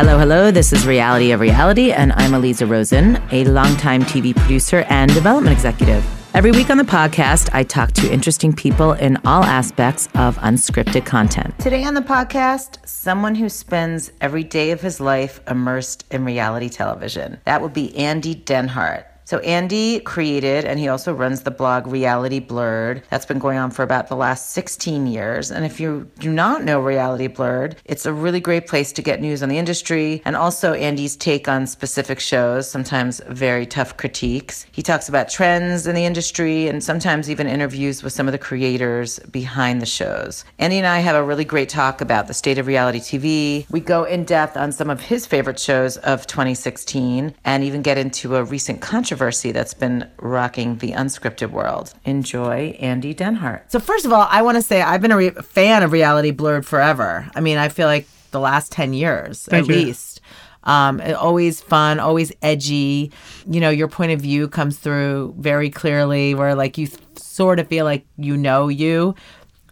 Hello, hello. This is Reality of Reality, and I'm Aliza Rosen, a longtime TV producer and development executive. Every week on the podcast, I talk to interesting people in all aspects of unscripted content. Today on the podcast, someone who spends every day of his life immersed in reality television. That would be Andy Dehnart. So Andy created and he also runs the blog Reality Blurred. That's been going on for about the last 16 years. And if you do not know Reality Blurred, it's a really great place to get news on the industry and also Andy's take on specific shows, sometimes very tough critiques. He talks about trends in the industry and sometimes even interviews with some of the creators behind the shows. Andy and I have a really great talk about the state of reality TV. We go in depth on some of his favorite shows of 2016 and even get into a recent controversy controversy that's been rocking the unscripted world. Enjoy Andy Dehnart. So, first of all, I want to say I've been a re- fan of Reality Blurred forever. I mean, I feel like the last 10 years Thank at you. least. Um, always fun, always edgy. You know, your point of view comes through very clearly, where like you th- sort of feel like you know you.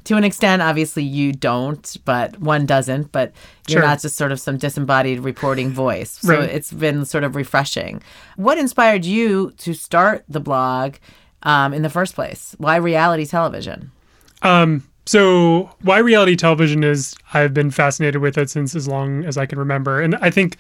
To an extent, obviously you don't, but one doesn't. But you're Sure. not just sort of some disembodied reporting voice. So Right. it's been sort of refreshing. What inspired you to start the blog um, in the first place? Why reality television? Um, so why reality television is I've been fascinated with it since as long as I can remember. And I think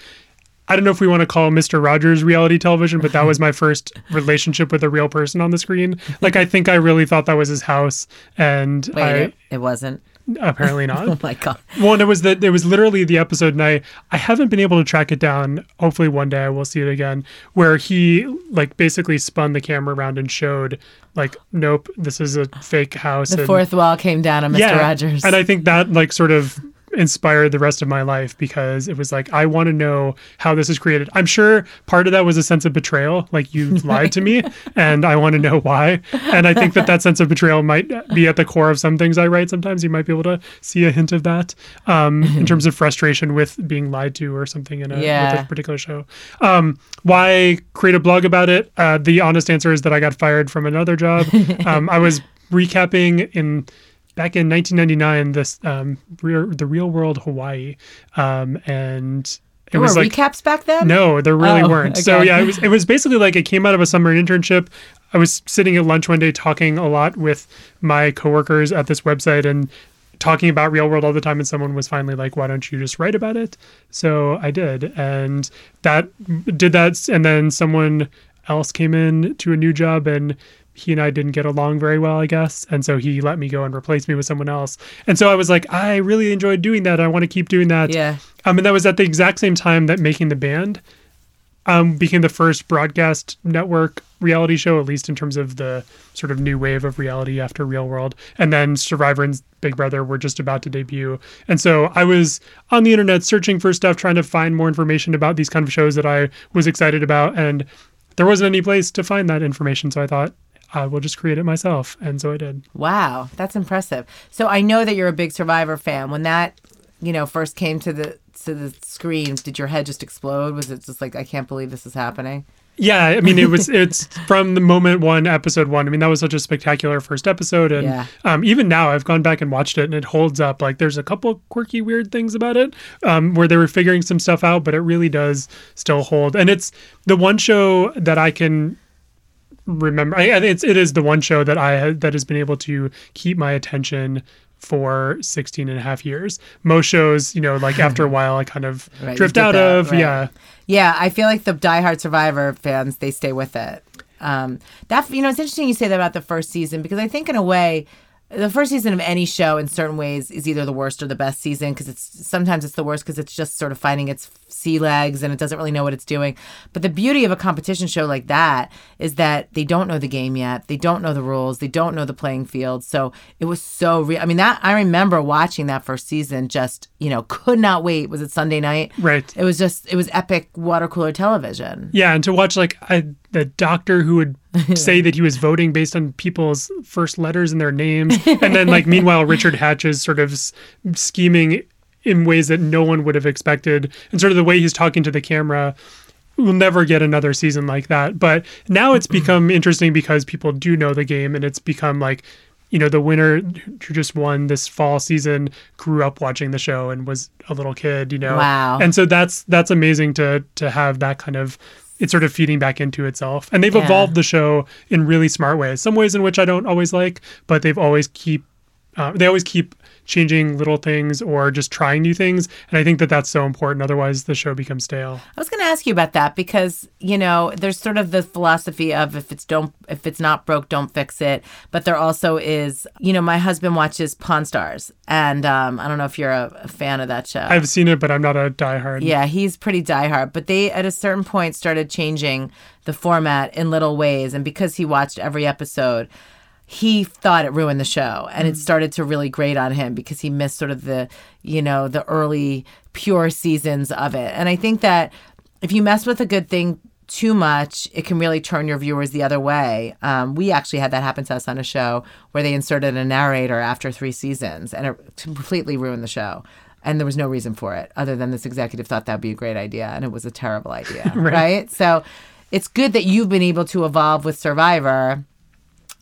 I don't know if we want to call Mr. Rogers reality television, but that was my first relationship with a real person on the screen. Like I think I really thought that was his house and Wait, I it, it wasn't. apparently not. Oh my god. Well, and it was that it was literally the episode, and I I haven't been able to track it down. Hopefully, one day I will see it again, where he like basically spun the camera around and showed like, nope, this is a fake house. The and- fourth wall came down on Mr. Rogers. and I think that like sort of inspired the rest of my life because it was like I want to know how this is created. I'm sure part of that was a sense of betrayal, like you lied to me, and I want to know why. And I think that that sense of betrayal might be at the core of some things I write. Sometimes you might be able to see a hint of that um, in terms of frustration with being lied to or something in a, with Yeah. a particular show. Um, why create a blog about it? Uh, the honest answer is that I got fired from another job. Um, I was recapping in back in 1999 this um real, the real world hawaii um and it there was were like recaps back then. no there really Oh, weren't. So yeah it was it was basically like it came out of a summer internship. I was sitting at lunch one day talking a lot with my coworkers at this website and talking about real world all the time and someone was finally like why don't you just write about it? So i did and that did that and then someone else came in to a new job and he and I didn't get along very well, I guess. And so he let me go and replace me with someone else. And so I was like, I really enjoyed doing that. I want to keep doing that. Yeah. Um, and that was at the exact same time that Making the Band um, became the first broadcast network reality show, at least in terms of the sort of new wave of reality after Real World. And then Survivor and Big Brother were just about to debut. And so I was on the internet searching for stuff, trying to find more information about these kind of shows that I was excited about. And there wasn't any place to find that information. So I thought, I will just create it myself. And so I did. Wow, that's impressive. So I know that you're a big Survivor fan. When that, you know, first came to the to the screen, did your head just explode? Was it just like I can't believe this is happening? Yeah, I mean, it was it's from the moment one, episode one. I mean, that was such a spectacular first episode, and Yeah. um, even now I've gone back and watched it, and it holds up. Like, there's a couple quirky, weird things about it um, where they were figuring some stuff out, but it really does still hold. And it's the one show that I can remember. I, it's it is the one show that I ha- that has been able to keep my attention for 16 and a half years most shows you know like after a while i kind of Right, drift out that, of right. yeah Yeah, I feel like the diehard Survivor fans they stay with it. Um, that you know, it's interesting you say that about the first season because I think in a way, the first season of any show in certain ways is either the worst or the best season because it's sometimes it's the worst because it's just sort of finding its sea legs and it doesn't really know what it's doing. But the beauty of a competition show like that is that they don't know the game yet. They don't know the rules. They don't know the playing field. So it was so real. I mean, that I remember watching that first season. Just you know, could not wait. Was it Sunday night? right It was just it was epic water cooler television. Yeah, and to watch like a, the doctor who would say that he was voting based on people's first letters and their names, and then like meanwhile Richard Hatch is sort of s- scheming in ways that no one would have expected, and sort of the way he's talking to the camera. We'll never get another season like that. But now it's mm-hmm. become interesting because people do know the game, and it's become like you know the winner who just won this fall season grew up watching the show and was a little kid you know Wow. and so that's that's amazing to to have that kind of it's sort of feeding back into itself and they've Yeah. evolved the show in really smart ways some ways in which i don't always like but they've always keep uh, they always keep changing little things or just trying new things and i think that that's so important otherwise the show becomes stale I was going to ask you about that because you know there's sort of the philosophy of if it's don't if it's not broke, don't fix it. But there also is you know my husband watches Pawn Stars, and um, I don't know if you're a, a fan of that show. i've seen it but i'm not a diehard yeah, he's pretty diehard. But they at a certain point started changing the format in little ways, and because he watched every episode. He thought it ruined the show, and it started to really grate on him because he missed sort of the, you know, the early pure seasons of it. And I think that if you mess with a good thing too much, it can really turn your viewers the other way. Um, we actually had that happen to us on a show where they inserted a narrator after three seasons, and it completely ruined the show. And there was no reason for it other than this executive thought that'd be a great idea, and it was a terrible idea, right. So it's good that you've been able to evolve with Survivor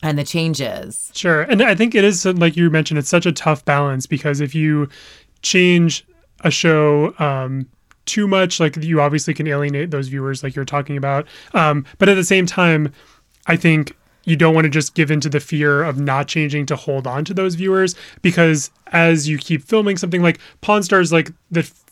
and the changes. Sure. And I think it is, like you mentioned, it's such a tough balance because if you change a show um, too much, like you obviously can alienate those viewers, like you're talking about. Um, but at the same time, I think you don't want to just give into the fear of not changing to hold on to those viewers because as you keep filming something like Pawn Stars, like the f-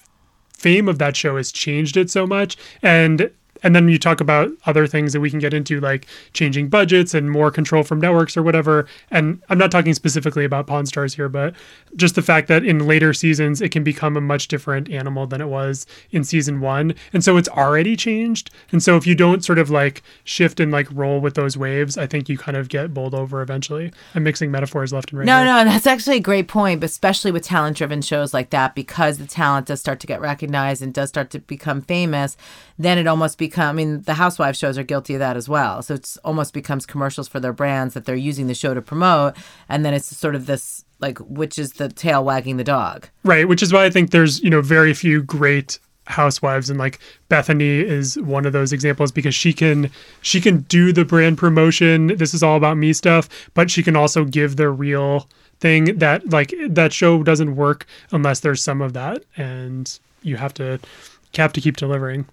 fame of that show has changed it so much. And and then you talk about other things that we can get into like changing budgets and more control from networks or whatever. And i'm not talking specifically about pawn stars here but just the fact that in later seasons it can become a much different animal than it was in season one. And so it's already changed. And so if you don't sort of like shift and like roll with those waves i think you kind of get bowled over eventually. I'm mixing metaphors left and right No, here. no, that's actually a great point, but especially with talent driven shows like that, because the talent does start to get recognized and does start to become famous, then it almost becomes, I mean, the Housewives shows are guilty of that as well. So it's almost becomes commercials for their brands that they're using the show to promote. And then it's sort of this, like, which is the tail wagging the dog. Right, which is why I think there's, you know, very few great housewives and like Bethenny is one of those examples because she can she can do the brand promotion, this is all about me stuff, but she can also give the real thing that like that show doesn't work unless there's some of that and you have to have to keep delivering.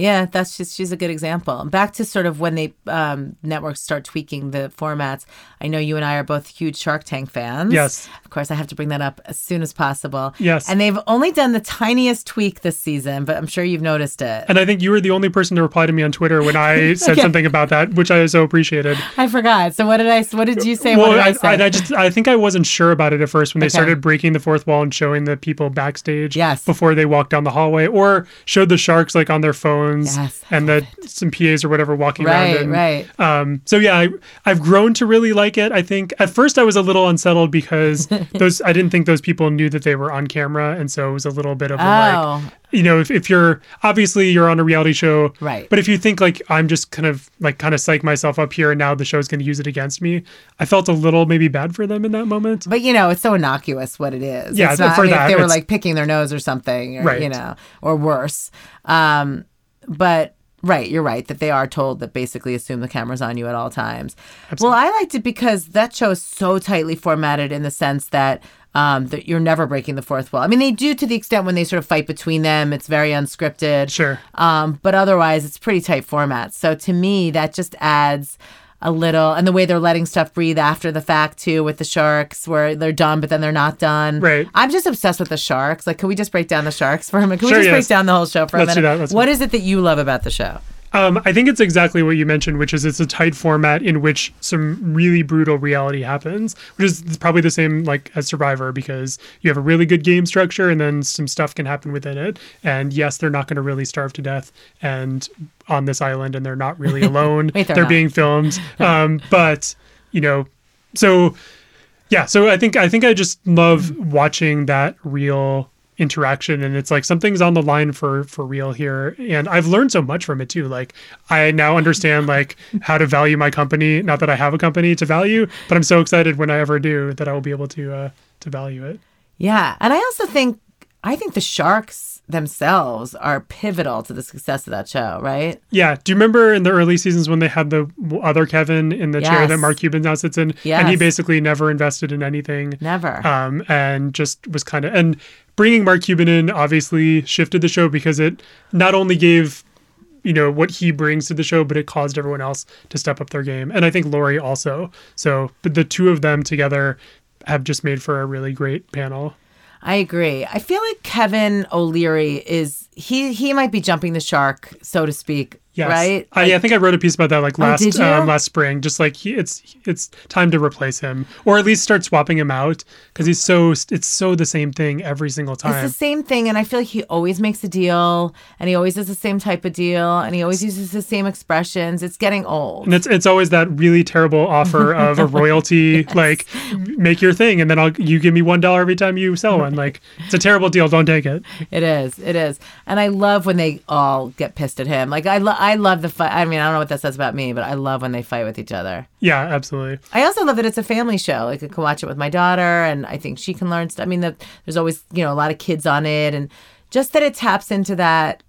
Yeah, that's just she's a good example. Back to sort of when they um, networks start tweaking the formats. I know you and I are both huge Shark Tank fans. Yes. Of course, I have to bring that up as soon as possible. Yes. And they've only done the tiniest tweak this season, but I'm sure you've noticed it. And I think you were the only person to reply to me on Twitter when I said Okay. something about that, which I so appreciated. I forgot. So what did I? What did you say? what Well, did I, I, say? I, I just I think I wasn't sure about it at first when they Okay. started breaking the fourth wall and showing the people backstage Yes. before they walked down the hallway, or showed the sharks like on their Yes, and the some PAs or whatever walking right, around. And, right. Um, so yeah, I, I've grown to really like it. I think at first I was a little unsettled because those I didn't think those people knew that they were on camera, and so it was a little bit of a Oh. like you know if, if you're obviously you're on a reality show Right. but if you think like i'm just kind of like kind of psych myself up here and now the show's going to use it against me i felt a little maybe bad for them in that moment But you know, it's so innocuous what it is. Yeah, it's not, for I mean, that, if they were like picking their nose or something, or, Right. you know, or worse. Um, but right, you're right that they are told that basically assume the camera's on you at all times. Well, I liked it because that show is so tightly formatted in the sense that. Um, that you're never breaking the fourth wall. I mean, they do to the extent when they sort of fight between them. It's very unscripted. Sure. Um, but otherwise, it's pretty tight format. So to me, that just adds a little, and the way they're letting stuff breathe after the fact too, with the sharks, where they're done but then they're not done. Right. I'm just obsessed with the sharks. Like, can we just break down the sharks for a minute? Can we Sure, just break down the whole show for Let's a do minute? that, let's What is it that you love about the show? Um, I think it's exactly what you mentioned, which is it's a tight format in which some really brutal reality happens, which is probably the same like as Survivor because you have a really good game structure and then some stuff can happen within it. And yes, they're not going to really starve to death and on this island, and they're not really alone. Wait, they're they're being filmed. Um, but you know, so yeah, so I think I think I just love watching that real interaction and it's like something's on the line for for real here. And I've learned so much from it too. Like I now understand like how to value my company. Not that I have a company to value but I'm so excited when I ever do that I will be able to uh to value it. Yeah. And I also think I think the sharks themselves are pivotal to the success of that show, right? Yeah. Do you remember in the early seasons when they had the other Kevin in the chair that Mark Cuban now sits in? And he basically never invested in anything. Never. Um, and just was kind of, and bringing Mark Cuban in obviously shifted the show because it not only gave, you know, what he brings to the show, but it caused everyone else to step up their game. And I think Lori also. So, but the two of them together have just made for a really great panel. I agree. I feel like Kevin O'Leary is he he might be jumping the shark, so to speak. Yes. Right? I, yeah, I think I wrote a piece about that like last did you? um, last spring. Just like he, it's it's time to replace him, or at least start swapping him out because he's so it's so the same thing every single time. It's the same thing, and I feel like he always makes a deal, and he always does the same type of deal, and he always uses the same expressions. It's getting old. and it's it's always that really terrible offer of a royalty, like make your thing, and then I'll you give me one dollar every time you sell one. Like it's a terrible deal. Don't take it. It is. It is. And I love when they all get pissed at him. Like I, lo- I love the fight. I mean, I don't know what that says about me, but I love when they fight with each other. Yeah, absolutely. I also love that it's a family show. Like I can watch it with my daughter, and I think she can learn stuff. I mean, the, there's always you know a lot of kids on it, and just that it taps into that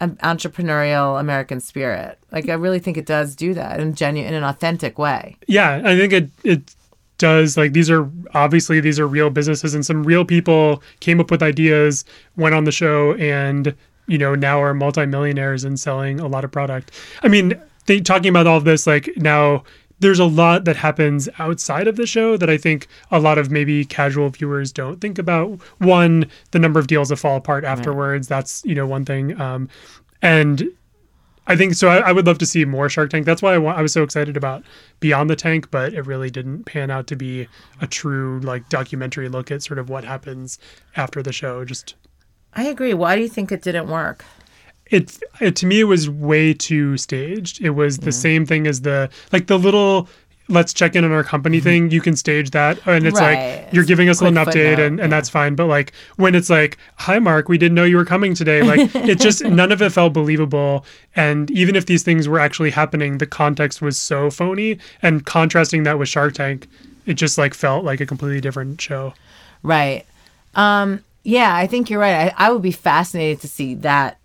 um, entrepreneurial American spirit. Like I really think it does do that in genuine, in an authentic way. Yeah, I think it it does like these are obviously these are real businesses and some real people came up with ideas, went on the show and you know now are multimillionaires and selling a lot of product. I mean, they talking about all of this like now there's a lot that happens outside of the show that I think a lot of maybe casual viewers don't think about. One, the number of deals that fall apart afterwards. That's you know one thing. Um, and I think so. I, I would love to see more Shark Tank. That's why I, wa- I was so excited about Beyond the Tank, but it really didn't pan out to be a true like documentary look at sort of what happens after the show. Just I agree. Why do you think it didn't work? it, it to me it was way too staged. It was the same thing as the like the little let's check in on our company thing. You can stage that, and it's Mm-hmm. Right. like you're giving us an update, and, and that's fine. But like when it's like, "Hi, Mark, we didn't know you were coming today," like it just none of it felt believable. And even if these things were actually happening, the context was so phony. And contrasting that with Shark Tank, it just like felt like a completely different show. Right. Um, yeah, I think you're right. I, I would be fascinated to see that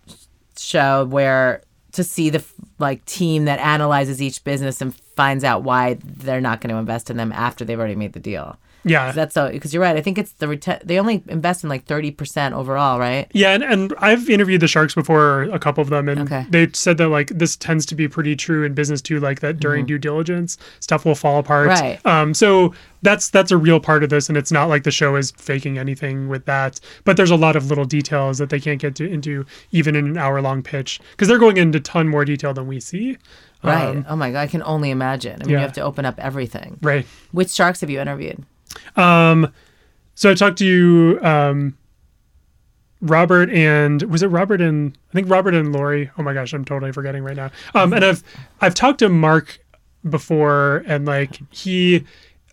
show where to see the like team that analyzes each business and finds out why they're not going to invest in them after they've already made the deal. Yeah, 'Cause That's so because you're right. I think it's the rete- they only invest in like thirty percent overall, right? Yeah, and, and I've interviewed the Sharks before, a couple of them, and Okay. they said that like this tends to be pretty true in business too, like that during due diligence stuff will fall apart. Mm-hmm. Right. Um. So that's that's a real part of this, and it's not like the show is faking anything with that. But there's a lot of little details that they can't get to, into even in an hour long pitch because they're going into ton more detail than we see. Right. Um, oh my god, I can only imagine. I mean, yeah. you have to open up everything. right. Which sharks have you interviewed? Um. So I talked to you, um. Robert and was it Robert and I think Robert and Lori. Oh my gosh, I'm totally forgetting right now. Um, and I've I've talked to Mark before, and like he,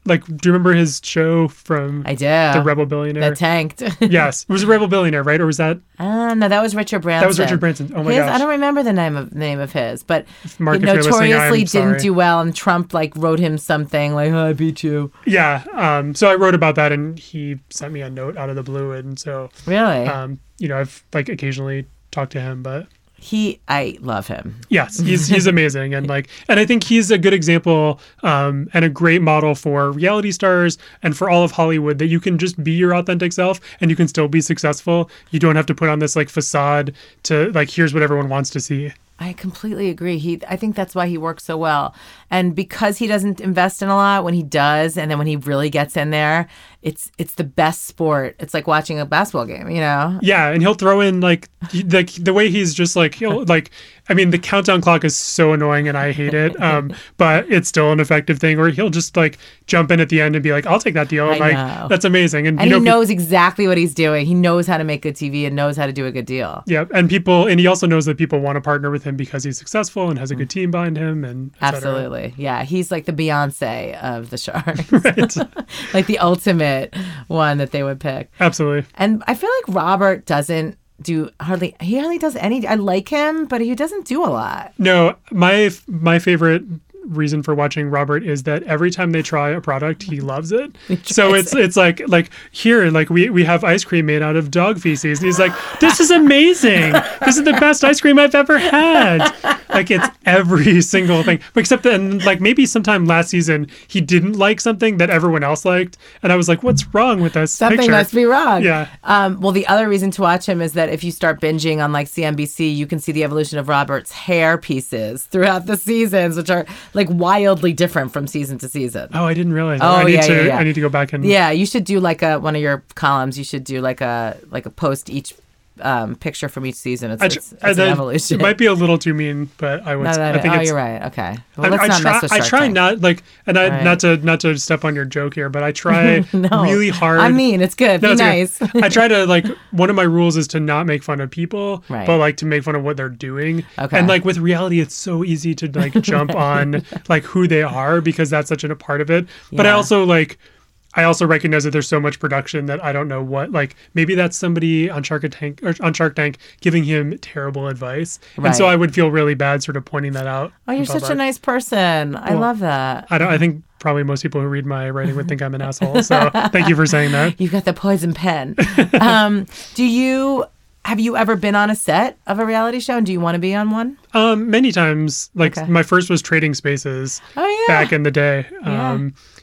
like, do you remember his show from I do. the Rebel Billionaire? that tanked. yes, it was a Rebel Billionaire, right? Or was that Ah, no, that was Richard Branson. that was Richard Branson? Oh my his, gosh, I don't remember the name of name of his, but Mark, he if you're listening, notoriously I'm sorry. didn't do well, and Trump like wrote him something like, "Oh, I beat you." yeah. Um, so I wrote about that, and he sent me a note out of the blue, and so Really? um, you know, I've like occasionally talked to him, but he, I love him. Yes, he's he's amazing, and like, and I think he's a good example um, and a great model for reality stars and for all of Hollywood that you can just be your authentic self and you can still be successful. You don't have to put on this like facade to like here's what everyone wants to see. I completely agree. He, I think that's why he works so well, and because he doesn't invest in a lot, when he does, and then when he really gets in there, it's it's the best sport. It's like watching a basketball game, you know. Yeah, and he'll throw in like he- like the way he's just like he'll like I mean the countdown clock is so annoying and I hate it. Um, but it's still an effective thing. Or he'll just like jump in at the end and be like, "I'll take that deal." I like know. that's amazing. And, And you know, he pe- knows exactly what he's doing. He knows how to make good TV and knows how to do a good deal. Yeah, and people, and he also knows that people want to partner with him because he's successful and has a good team behind him, and cetera. Absolutely. Yeah. He's like the Beyonce of the sharks. Right. like the ultimate one that they would pick. Absolutely. And I feel like Robert doesn't do hardly he hardly does any I like him, but he doesn't do a lot. No, my my favorite reason for watching Robert is that every time they try a product, he loves it. so it's it's like like here like we we have ice cream made out of dog feces. And he's like, this is amazing. This is the best ice cream I've ever had. Like it's every single thing, but except then like maybe sometime last season he didn't like something that everyone else liked, and I was like, what's wrong with this? Something picture? must be wrong. Yeah. Um, well, the other reason to watch him is that if you start binging on like CNBC, you can see the evolution of Robert's hair pieces throughout the seasons, which are like wildly different from season to season. Oh, I didn't realize. That. Oh, I need yeah, to yeah, yeah. I need to go back and Yeah, you should do like a one of your columns. You should do like a like a post each um, picture from each season. It's, I it's, it's I- an evolution. It might be a little too mean, but I would. No, no, I think oh, you're right. Okay. Well, I, let's I not try. mess with I try not like, and I Right. not to not to step on your joke here, but I try really hard. I mean, it's good. Be it's nice. I try to like one of my rules is to not make fun of people, Right. but like to make fun of what they're doing. Okay. And like with reality, it's so easy to like jump on like who they are because that's such a part of it. But I also like. I also recognize that there's so much production that I don't know what like maybe that's somebody on Shark Tank or on Shark Tank giving him terrible advice, and so I would feel really bad sort of pointing that out. Oh, you're in such a nice person. I love that. I don't. I think probably most people who read my writing would think I'm an asshole. So thank you for saying that. You've got the poison pen. um, do you have you ever been on a set of a reality show, and do you want to be on one? Um, many times, like Okay. my first was Trading Spaces Oh yeah. back in the day. Yeah.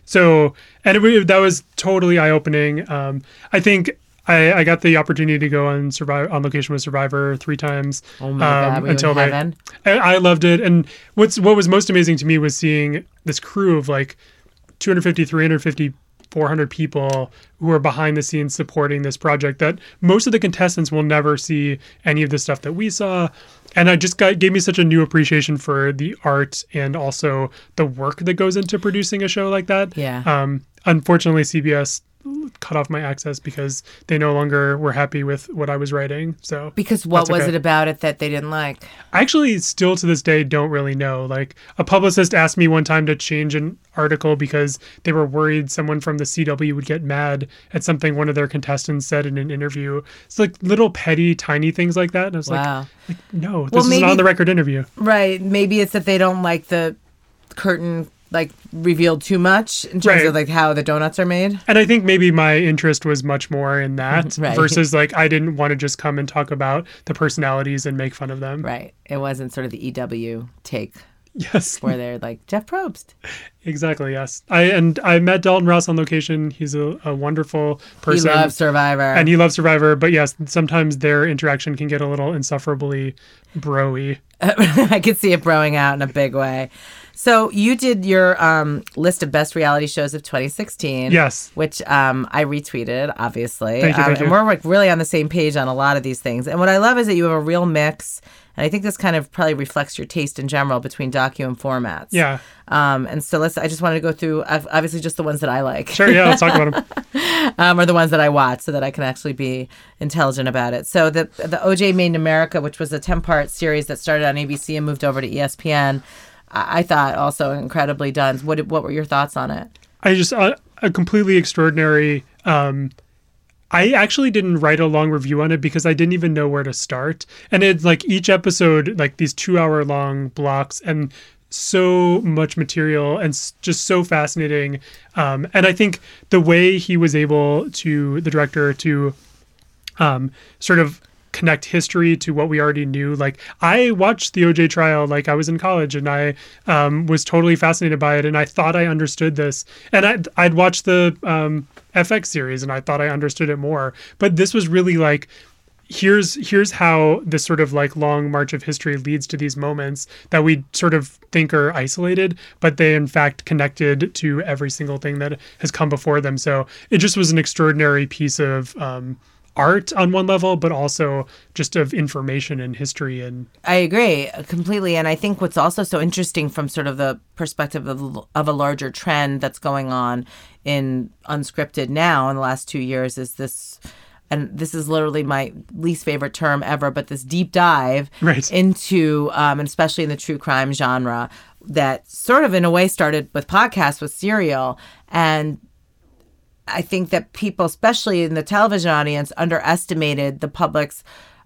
Um, so and it, that was totally eye opening. Um, I think. I, I got the opportunity to go on survive on location with Survivor three times. Oh my God, were you in until they, heaven? I, I loved it. And what's what was most amazing to me was seeing this crew of like 250, 350, 400 people who are behind the scenes supporting this project that most of the contestants will never see any of the stuff that we saw. And I just got gave me such a new appreciation for the art and also the work that goes into producing a show like that. Yeah. Um, unfortunately, CBS cut off my access because they no longer were happy with what I was writing. So Because what was okay. it about it that they didn't like? I actually still to this day don't really know. Like a publicist asked me one time to change an article because they were worried someone from the CW would get mad at something one of their contestants said in an interview. It's like little petty tiny things like that. And I was Wow. like, like, no, this Well, is an on the record interview. Right. Maybe it's that they don't like the curtain like revealed too much in terms Right. of like how the donuts are made. And I think maybe my interest was much more in that Right. versus like I didn't want to just come and talk about the personalities and make fun of them. Right. It wasn't sort of the EW take Yes. where they're like Jeff Probst. Exactly. Yes. I and I met Dalton Ross on location. He's a, a wonderful person. He loves Survivor. and he loves Survivor, but yes, sometimes their interaction can get a little insufferably broy. I could see it growing out in a big way. So you did your um, list of best reality shows of 2016. Yes. Which um, I retweeted, obviously. Thank you, Um, thank and you. we're like really on the same page on a lot of these things. And what I love is that you have a real mix. And I think this kind of probably reflects your taste in general between docu and formats. Yeah. Um, and so let's. I just wanted to go through obviously just the ones that I like. Sure. Yeah. Let's talk about them. um, are the ones that I watch so that I can actually be intelligent about it. So the the OJ Made in America, which was a ten part series that started on ABC and moved over to ESPN, I, thought also incredibly done. What what were your thoughts on it? I just uh, a completely extraordinary. Um, I actually didn't write a long review on it because I didn't even know where to start. And it's like each episode, like these two hour long blocks, and so much material and just so fascinating. Um, and I think the way he was able to, the director, to um, sort of connect history to what we already knew. Like I watched the OJ trial, like I was in college, and I um, was totally fascinated by it, and I thought I understood this. And I'd, I'd watched the um, FX series, and I thought I understood it more. But this was really like. Here's here's how this sort of like long march of history leads to these moments that we sort of think are isolated, but they in fact connected to every single thing that has come before them. So it just was an extraordinary piece of um, art on one level, but also just of information and history and I agree completely, and I think what's also so interesting from sort of the perspective of, of a larger trend that's going on in unscripted now in the last two years is this. And this is literally my least favorite term ever, but this deep dive Right. into, um, and especially in the true crime genre, that sort of in a way started with podcasts with Serial, and I think that people, especially in the television audience, underestimated the public's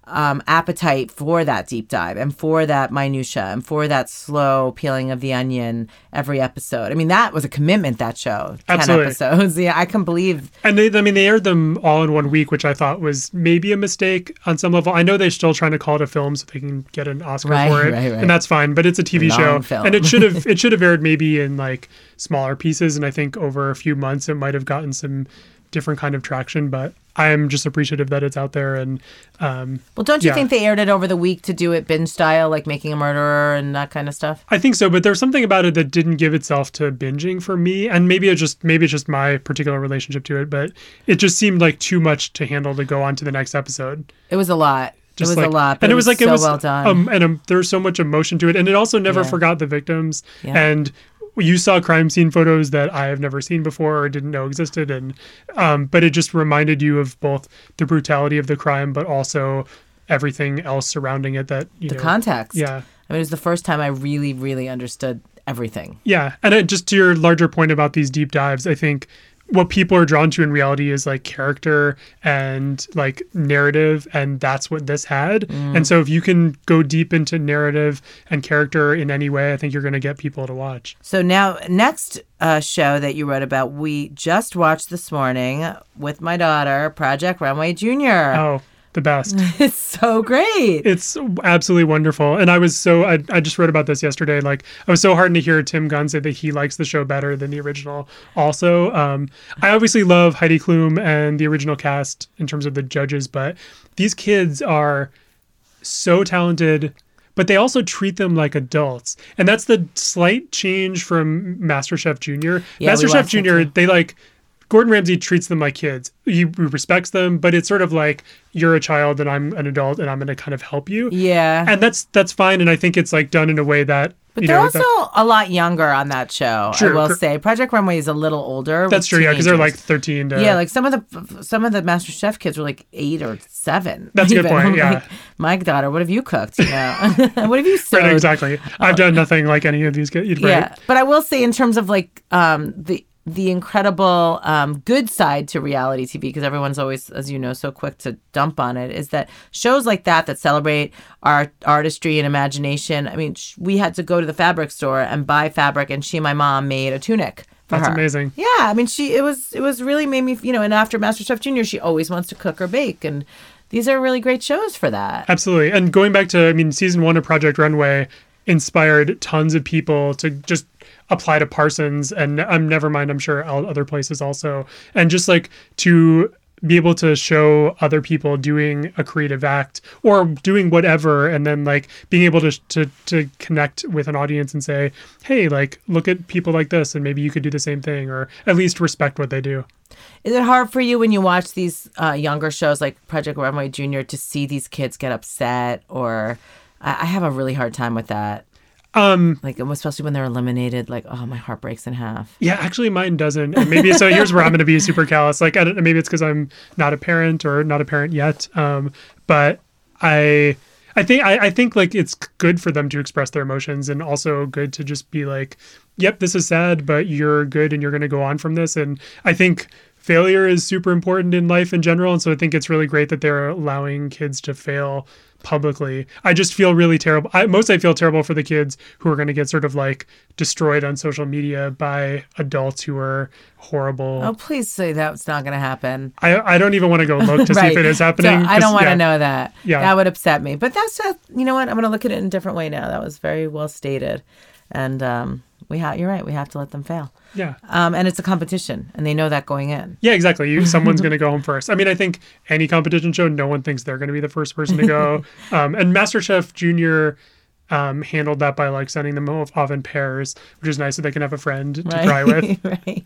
um, appetite for that deep dive and for that minutia and for that slow peeling of the onion every episode. I mean, that was a commitment. That show, ten episodes. Yeah, I can believe. And they, I mean, they aired them all in one week, which I thought was maybe a mistake on some level. I know they're still trying to call it a film so they can get an Oscar Right, for it, right, right. and that's fine. But it's a TV Long show, film. and it should have it should have aired maybe in like smaller pieces. And I think over a few months, it might have gotten some different kind of traction. But I am just appreciative that it's out there, and um, Well, don't you Yeah. think they aired it over the week to do it binge style, like making a murderer and that kind of stuff? I think so, but there's something about it that didn't give itself to binging for me, and maybe it just maybe it's just my particular relationship to it, but it just seemed like too much to handle to go on to the next episode. It was a lot. Just it was like, a lot, but and it was, like so it was well done. Um, and um, there was so much emotion to it, and it also never Yeah. forgot the victims. Yeah. And you saw crime scene photos that I have never seen before or didn't know existed, and um, but it just reminded you of both the brutality of the crime, but also everything else surrounding it. That you the know, context. yeah. I mean, it was the first time I really, really understood everything. Yeah, and it, just to your larger point about these deep dives, I think what people are drawn to in reality is like character and like narrative, and that's what this had. Mm. And so if you can go deep into narrative and character in any way, I think you're going to get people to watch. So now, next uh, show that you wrote about, we just watched this morning with my daughter, Project Runway Junior. Oh, the best. It's so great. It's absolutely wonderful. And I was so, I, I just wrote about this yesterday. Like, I was so heartened to hear Tim Gunn say that he likes the show better than the original. Also, um, I obviously love Heidi Klum and the original cast in terms of the judges, but these kids are so talented. But they also treat them like adults, and that's the slight change from MasterChef Junior. Yeah, MasterChef Junior, they like Gordon Ramsay treats them like kids. He respects them, but it's sort of like you're a child and I'm an adult and I'm going to kind of help you. yeah. And that's that's fine. And I think it's like done in a way that But they're know also that- a lot younger on that show. I Sure, will cor- say, Project Runway is a little older. that's true. Yeah, because they're like 13 to yeah, like some of the some of the Master Chef kids were like eight or seven. That's a good point, yeah. like, my daughter, what have you cooked? You know, what have you sewed? Right, exactly. I've done nothing like any of these kids. Right? Yeah, but I will say in terms of like um the the incredible um, good side to reality TV, because everyone's always, as you know, so quick to dump on it, is that shows like that that celebrate our artistry and imagination. I mean, sh- we had to go to the fabric store and buy fabric, and she and my mom made a tunic for That's her. amazing. Yeah, I mean, she it was it was really made me, you know, and after MasterChef Junior, she always wants to cook or bake, and these are really great shows for that. Absolutely. And going back to, I mean, season one of Project Runway inspired tons of people to just apply to Parsons and um, never mind, I'm sure other places also. And just like to be able to show other people doing a creative act or doing whatever and then like being able to to to connect with an audience and say hey like look at people like this and maybe you could do the same thing or at least respect what they do Is it hard for you when you watch these uh, younger shows like Project Runway Junior to see these kids get upset or? I, I have a really hard time with that. Um Like especially when they're eliminated. Like oh, my heart breaks in half. Yeah, actually, mine doesn't. And maybe so. Here's where I'm going to be super callous. Like, I don't. Maybe it's because I'm not a parent or not a parent yet. Um, but I, I think I, I think like it's good for them to express their emotions and also good to just be like, "Yep, this is sad, but you're good and you're going to go on from this." And I think failure is super important in life in general. And so I think it's really great that they're allowing kids to fail publicly. I just feel really terrible. I, most I feel terrible for the kids who are going to get sort of like destroyed on social media by adults who are horrible. Oh, please say that's not going to happen. I, I don't even want to go look to see if it is happening. So I don't want to yeah. know that. Yeah. That would upset me. But that's uh, you know what? I'm going to look at it in a different way now. That was very well stated. And um, we have you're right. We have to let them fail. Yeah. Um, and it's a competition, and they know that going in. Yeah, exactly. You, someone's going to go home first. I mean, I think any competition show, no one thinks they're going to be the first person to go. um, and MasterChef Junior um, handled that by like sending them off, in pairs, which is nice so they can have a friend to cry with. right.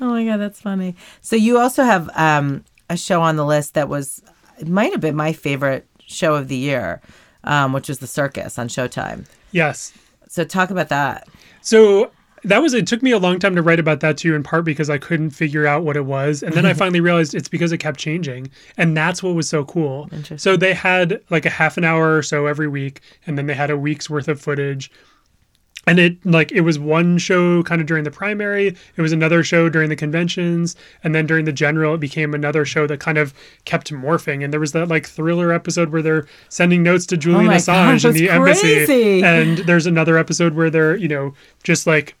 Oh my god, that's funny. So you also have um, a show on the list that was it might have been my favorite show of the year, um, which was The Circus on Showtime. Yes. So talk about that. So that was it took me a long time to write about that too in part because i couldn't figure out what it was. And then i finally realized it's because it kept changing. And that's what was so cool. So they had like a half an hour or so every week and then they had a week's worth of footage and it like it was one show kind of during the primary it was another show during the conventions and then during the general it became another show that kind of kept morphing. And there was that like thriller episode where they're sending notes to julian Oh assange God, in the that's embassy. and there's another episode where they're you know just like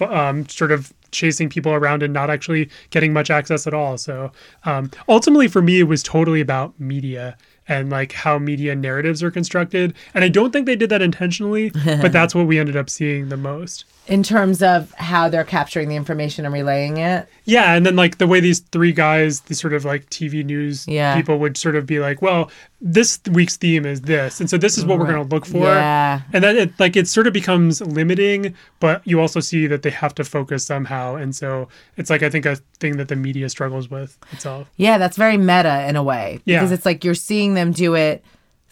f- um, sort of chasing people around and not actually getting much access at all. So um, ultimately for me it was totally about media and like how media narratives are constructed. And i don't think they did that intentionally but that's what we ended up seeing the most In terms of how they're capturing the information and relaying it. yeah and then like the way these three guys these sort of like tv news Yeah. people would sort of be like well this week's theme is this and so this is what we're going to look for Yeah. and then it like it sort of becomes limiting but you also see that they have to focus somehow and so it's like i think a thing that the media struggles with itself Yeah, that's very meta in a way. Yeah. Because it's like you're seeing them do it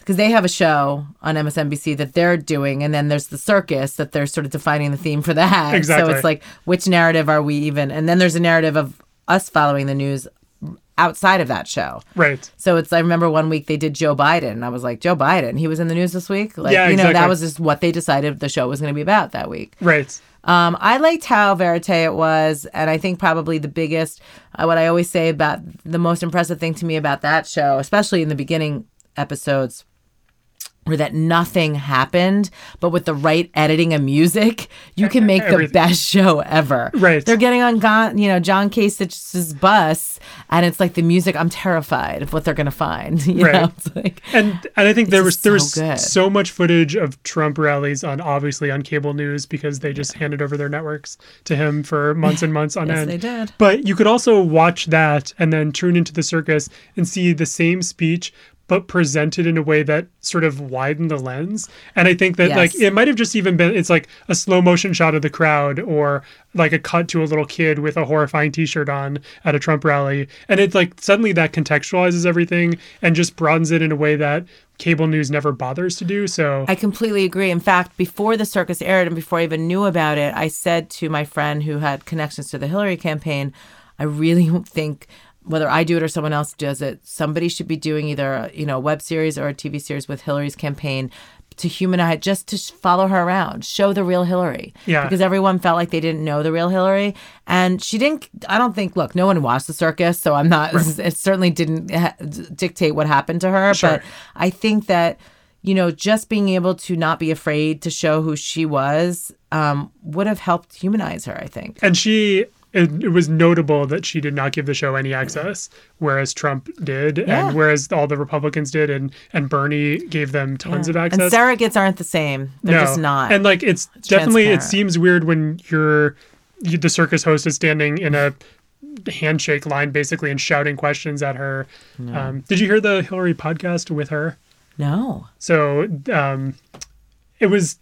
because they have a show on MSNBC that they're doing, and then there's the circus that they're sort of defining the theme for that. Exactly. So it's like, which narrative are we even? And then there's a narrative of us following the news outside of that show. right So it's I remember one week they did Joe Biden. And I was like, Joe Biden, he was in the news this week. Like, Yeah, you know, that was just what they decided the show was going to be about that week. right Um, I liked how verite it was, and I think probably the biggest, uh, what I always say about the most impressive thing to me about that show, especially in the beginning episodes, were that nothing happened, but with the right editing and music, you can make the best show ever. Right. They're getting on, Gon- you know, John Kasich's bus, and it's like the music. I'm terrified of what they're gonna find. You Right. know, it's like and and I think there was there so was good. so much footage of Trump rallies on obviously on cable news because they just handed over their networks to him for months and months on Yes, end. they did. But you could also watch that and then tune into the circus and see the same speech but presented in a way that sort of widened the lens. And I think that like it might have just even been it's like a slow motion shot of the crowd or like a cut to a little kid with a horrifying t-shirt on at a Trump rally. And it's like suddenly that contextualizes everything and just broadens it in a way that cable news never bothers to do. So I completely agree. In fact, before the circus aired and before I even knew about it, I said to my friend who had connections to the Hillary campaign, I really think whether I do it or someone else does it, somebody should be doing either you know a web series or a TV series with Hillary's campaign to humanize, just to follow her around, show the real Hillary. Yeah. Because everyone felt like they didn't know the real Hillary, and she didn't. I don't think. Look, no one watched the circus, so I'm not. It certainly didn't ha- dictate what happened to her, Sure. but I think that you know, just being able to not be afraid to show who she was um, would have helped humanize her, I think. and she it, it was notable that she did not give the show any access, whereas Trump did, Yeah. and whereas all the Republicans did, and and Bernie gave them tons of access. And surrogates aren't the same. They're just not. And like it's definitely it seems weird when you're you, the circus host is standing in a handshake line basically and shouting questions at her. Um, did you hear the Hillary podcast with her? no. So um, it was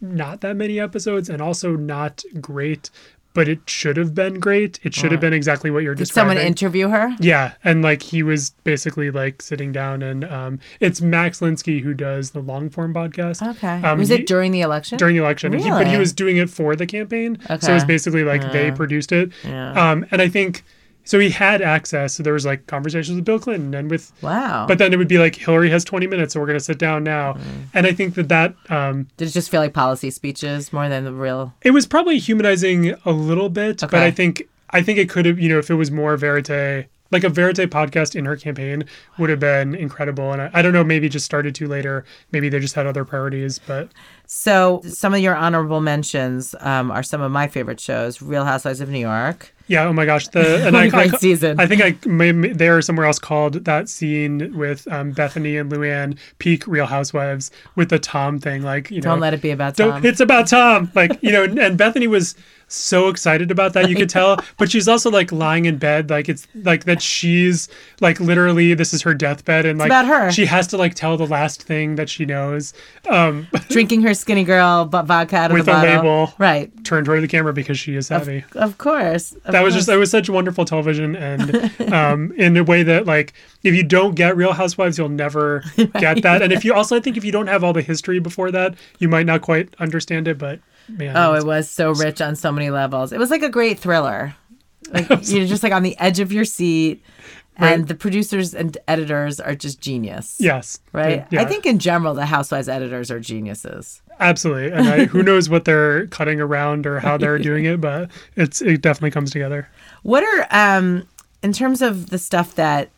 not that many episodes and also not great, but it should have been great. It should have been exactly what you're Did describing. someone interview her? Yeah, and like he was basically like sitting down, and um, it's Max Linsky who does the long form podcast. Okay. Um, was he- it during the election? during the election, and he, but he was doing it for the campaign, so Okay. it was basically like they produced it. Yeah. Um, and I think so. He had access. So there was like conversations with Bill Clinton and with, wow. but then it would be like Hillary has 20 minutes, so we're going to sit down now. Mm. And I think that that um, Did it just feel like policy speeches more than the real? it was probably humanizing a little bit, but I think I think it could have, you know, if it was more verite, like a verite podcast in her campaign would have been incredible. And I, I don't know, maybe just started too later. Maybe they just had other priorities, but So some of your honorable mentions um, are some of my favorite shows: Real Housewives of New York. Yeah. Oh my gosh, the and a I, great I, season. I think I may, there or somewhere else called that scene with um, Bethenny and Luann peak Real Housewives with the Tom thing, like you know, Don't let it be about Tom. It's about Tom. Like, you know, and Bethenny was so excited about that, you could tell. But she's also like lying in bed. Like it's like that she's like literally this is her deathbed and like about her. she has to like tell the last thing that she knows. Um Drinking her skinny girl vodka out of With the a bottle. label. Right. turned toward the camera because she is heavy. Of course. Of that was just that was such wonderful television and um in a way that like if you don't get real housewives you'll never get that and if you also i think if you don't have all the history before that you might not quite understand it but man Oh, it was so rich on so many levels. It was like a great thriller. Like you're just like on the edge of your seat. and the producers and editors are just genius. Yes. Right. Yeah, I think in general the Housewives editors are geniuses. Absolutely. And I, who knows what they're cutting around or how they're doing it, but it's it definitely comes together. What are um in terms of the stuff that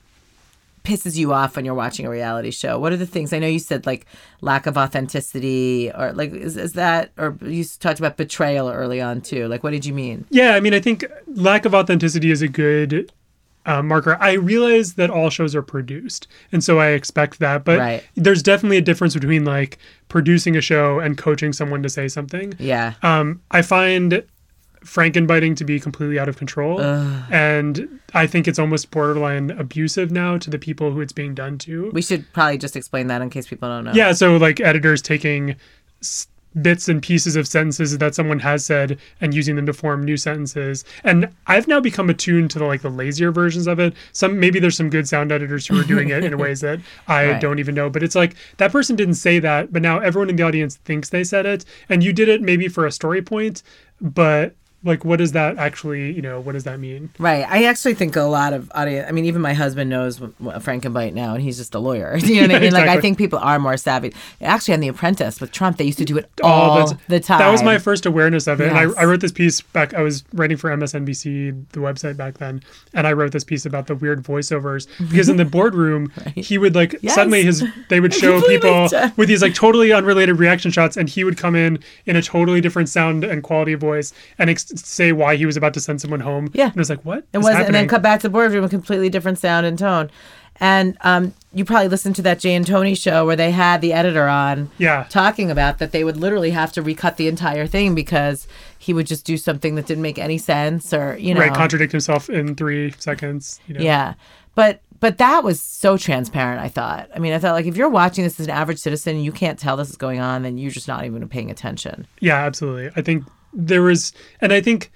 pisses you off when you're watching a reality show? What are the things I know you said like lack of authenticity or like is, is that or you talked about betrayal early on too. Like what did you mean? Yeah, I mean, I think lack of authenticity is a good uh, marker. I realize that all shows are produced, and so I expect that. But Right. there's definitely a difference between like producing a show and coaching someone to say something. Yeah. Um, I find Frankenbiting to be completely out of control, and I think it's almost borderline abusive now to the people who it's being done to. We should probably just explain that in case people don't know. Yeah, so like editors taking s- bits and pieces of sentences that someone has said and using them to form new sentences. And I've now become attuned to the like the lazier versions of it. Some maybe there's some good sound editors who are doing it in ways that I Right. don't even know. But it's like that person didn't say that, but now everyone in the audience thinks they said it, and you did it maybe for a story point, but like what does that actually you know what does that mean Right. I actually think a lot of audience. I mean, even my husband knows what, Frankenbite now, and he's just a lawyer. You know what I mean? Like, I think people are more savvy. Actually, on The Apprentice with Trump, they used to do it oh, all that's- the time. That was my first awareness of it. Yes. And I, I wrote this piece back, I was writing for MSNBC, the website back then. And I wrote this piece about the weird voiceovers because in the boardroom, he would like, Yes. suddenly his, they would show people with these like totally unrelated reaction shots. And he would come in in a totally different sound and quality of voice and ex- say why he was about to send someone home. Yeah. And it was like, what? It was, and then cut back to the boardroom, a completely different sound and tone. And um, you probably listened to that Jay and Tony show where they had the editor on Yeah. talking about that they would literally have to recut the entire thing because he would just do something that didn't make any sense or, you know. Right. Contradict himself in three seconds. You know? Yeah. But but that was so transparent, I thought. I mean, I thought like if you're watching this as an average citizen and you can't tell this is going on, then you're just not even paying attention. Yeah, absolutely. I think there was, and I think,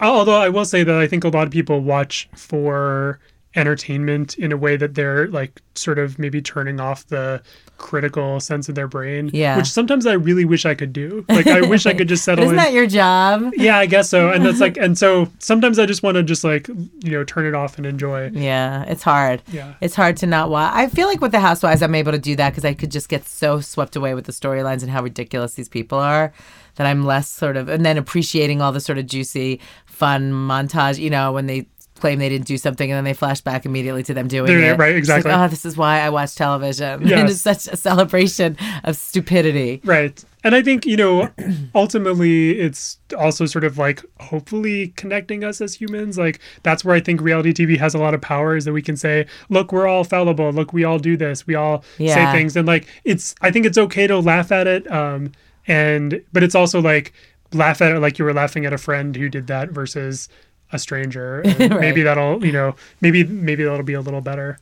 although I will say that I think a lot of people watch for entertainment in a way that they're like sort of maybe turning off the critical sense of their brain. Yeah. Which sometimes I really wish I could do. Like I wish I could just settle isn't in. that your job? yeah, I guess so. And that's like, and so sometimes I just want to just like, you know, turn it off and enjoy. Yeah, it's hard. Yeah. It's hard to not watch. I feel like with the Housewives, I'm able to do that because I could just get so swept away with the storylines and how ridiculous these people are that I'm less sort of, and then appreciating all the sort of juicy, fun montage, you know, when they claim they didn't do something and then they flash back immediately to them doing They're- it. right, It's like, exactly. oh, this is why I watch television. and it's such a celebration of stupidity. Right. And I think, you know, ultimately it's also sort of like hopefully connecting us as humans. Like that's where I think reality TV has a lot of power is that we can say, look, we're all fallible. Look, we all do this. We all Yeah. say things. And like it's I think it's okay to laugh at it. Um and but it's also like laugh at it like you were laughing at a friend who did that versus a stranger. Right. Maybe that'll, you know, maybe maybe that'll be a little better.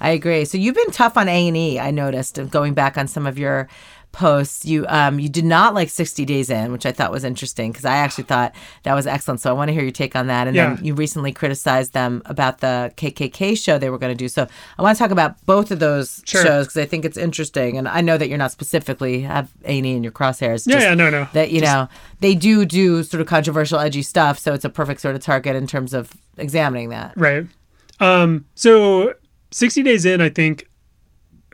I agree. So you've been tough on A and E. I noticed going back on some of your posts. You um you did not like 60 Days In, which I thought was interesting because I actually thought that was excellent. So I want to hear your take on that. And Yeah. then you recently criticized them about the KKK show they were going to do. So I want to talk about both of those Sure. shows because I think it's interesting. And I know that you're not specifically have A and E in your crosshairs. Yeah, just yeah, no, no. That you know they do do sort of controversial, edgy stuff. So it's a perfect sort of target in terms of examining that. Right. Um, so 60 days in, I think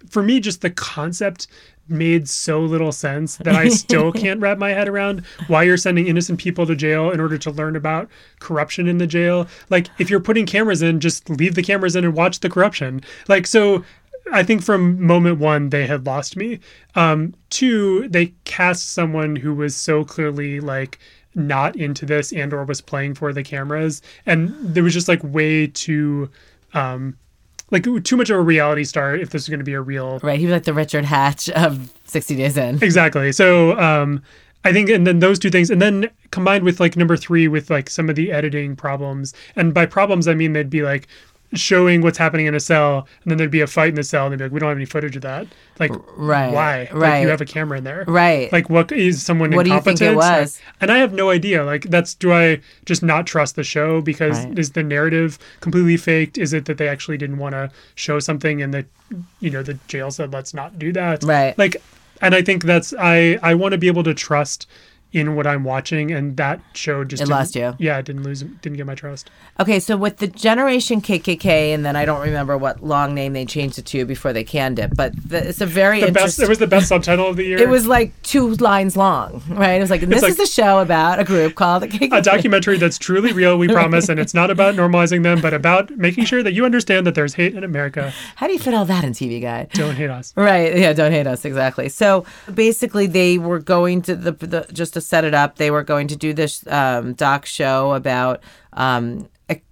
for me, just the concept made so little sense that I still can't wrap my head around why you're sending innocent people to jail in order to learn about corruption in the jail. Like, if you're putting cameras in, just leave the cameras in and watch the corruption. Like, so I think from moment one, they had lost me. Um, two, they cast someone who was so clearly like, not into this and or was playing for the cameras and there was just like way too um like too much of a reality star if this is going to be a real Right. He was like the Richard Hatch of 60 Days In. exactly so um i think and then those two things and then combined with like number three with like some of the editing problems and by problems i mean they'd be like showing what's happening in a cell and then there'd be a fight in the cell and they'd be like we don't have any footage of that like Right, why like right. you have a camera in there Right. like what is someone What do you think it incompetent Like, was? and i have no idea like that's do i just not trust the show because Right. is the narrative completely faked is it that they actually didn't want to show something and the you know the jail said let's not do that Right. like and i think that's i i want to be able to trust in what I'm watching, and that show just It lost you. Yeah, it didn't lose, didn't get my trust. Okay, so with the Generation KKK, and then I don't remember what long name they changed it to before they canned it, but the, it's a very The best. interesting. It was the best subtitle of the year. It was like two lines long, right? It was like, this like- is a show about a group called the KKK. a documentary that's truly real, we promise, and it's not about normalizing them, but about making sure that you understand that there's hate in America. How do you fit all that in TV Guide? Don't hate us. Right. Yeah. Don't hate us. Exactly. So basically, they were going to the, the just to set it up. They were going to do this um, doc show about um,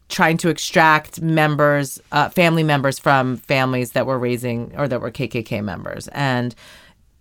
trying to extract members, uh, family members from families that were raising or that were KKK members, and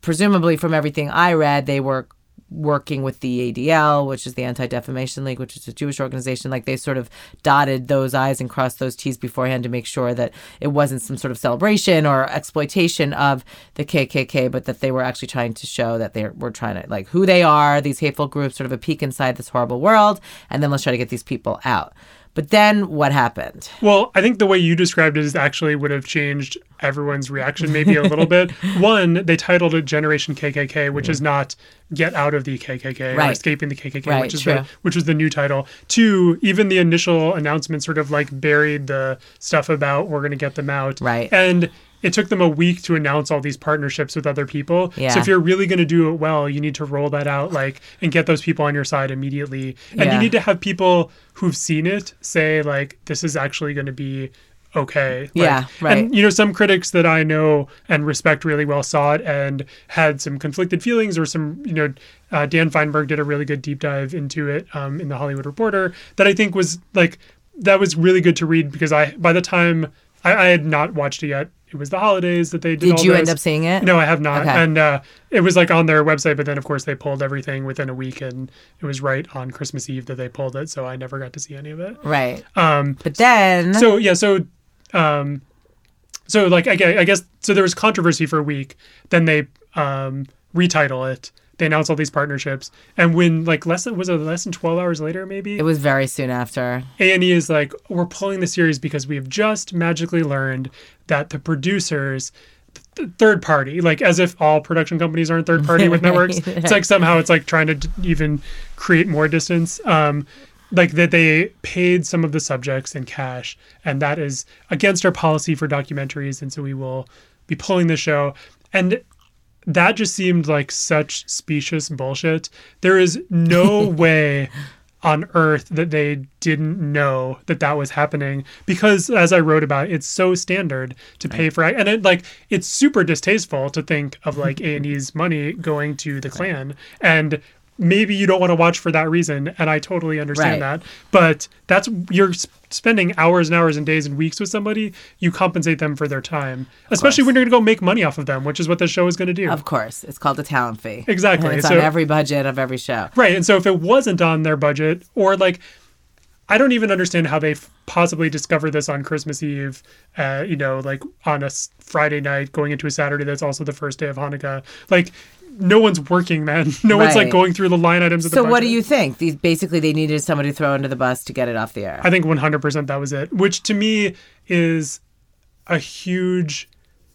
presumably from everything I read, they were working with the ADL, which is the Anti Defamation League, which is a Jewish organization. Like they sort of dotted those I's and crossed those T's beforehand to make sure that it wasn't some sort of celebration or exploitation of the KKK, but that they were actually trying to show that they were trying to, like, who they are, these hateful groups, sort of a peek inside this horrible world, and then let's try to get these people out. But then what happened? Well, I think the way you described it is actually would have changed everyone's reaction maybe a little bit. One, they titled it Generation KKK, which is not Get Out of the KKK or Escaping the KKK, Right, which is true. the which was the new title. Two, even the initial announcement sort of like buried the stuff about we're going to get them out. Right. And it took them a week to announce all these partnerships with other people. Yeah. So if you're really going to do it well, you need to roll that out like and get those people on your side immediately. And Yeah. you need to have people who've seen it say like this is actually going to be okay. Like, Yeah, right. And you know, some critics that I know and respect really well saw it and had some conflicted feelings, or some, you know, uh, Dan Fienberg did a really good deep dive into it um, in the Hollywood Reporter that I think was like that was really good to read because I by the time I, I had not watched it yet. It was the holidays that they did. Did you those. end up seeing it? No, I have not. Okay. And uh, it was like on their website, but then of course they pulled everything within a week, and it was right on Christmas Eve that they pulled it, so I never got to see any of it. Right. Um, But then. so yeah, so um, so like I, I guess so there was controversy for a week. Then they um, retitle it. They announce all these partnerships, and when like less than was it less than twelve hours later, maybe it was very soon after. A and E is like, we're pulling the series because we have just magically learned that the producers, th- third party, like as if all production companies aren't third party with networks. It's like somehow it's like trying to d- even create more distance. Um, like that they paid some of the subjects in cash, and that is against our policy for documentaries, and so we will be pulling the show. And that just seemed like such specious bullshit. There is no way on earth that they didn't know that that was happening because as I wrote about it's so standard to pay for and it like it's super distasteful to think of like A&E's money going to the Klan. And maybe you don't want to watch for that reason and I totally understand Right. that but that's you're spending hours and hours and days and weeks with somebody you compensate them for their time especially when you're going to go make money off of them which is what the show is going to do Of course. It's called a talent fee. Exactly. And it's So- on every budget of every show. Right. And so if it wasn't on their budget, or like, I don't even understand how they f- possibly discovered this on Christmas Eve, uh, you know, like on a Friday night going into a Saturday that's also the first day of Hanukkah. Like, no one's working, man. No one's like going through the line items of the So what do you think? These basically they needed somebody to throw under the bus to get it off the air. I think 100% that was it, which to me is a huge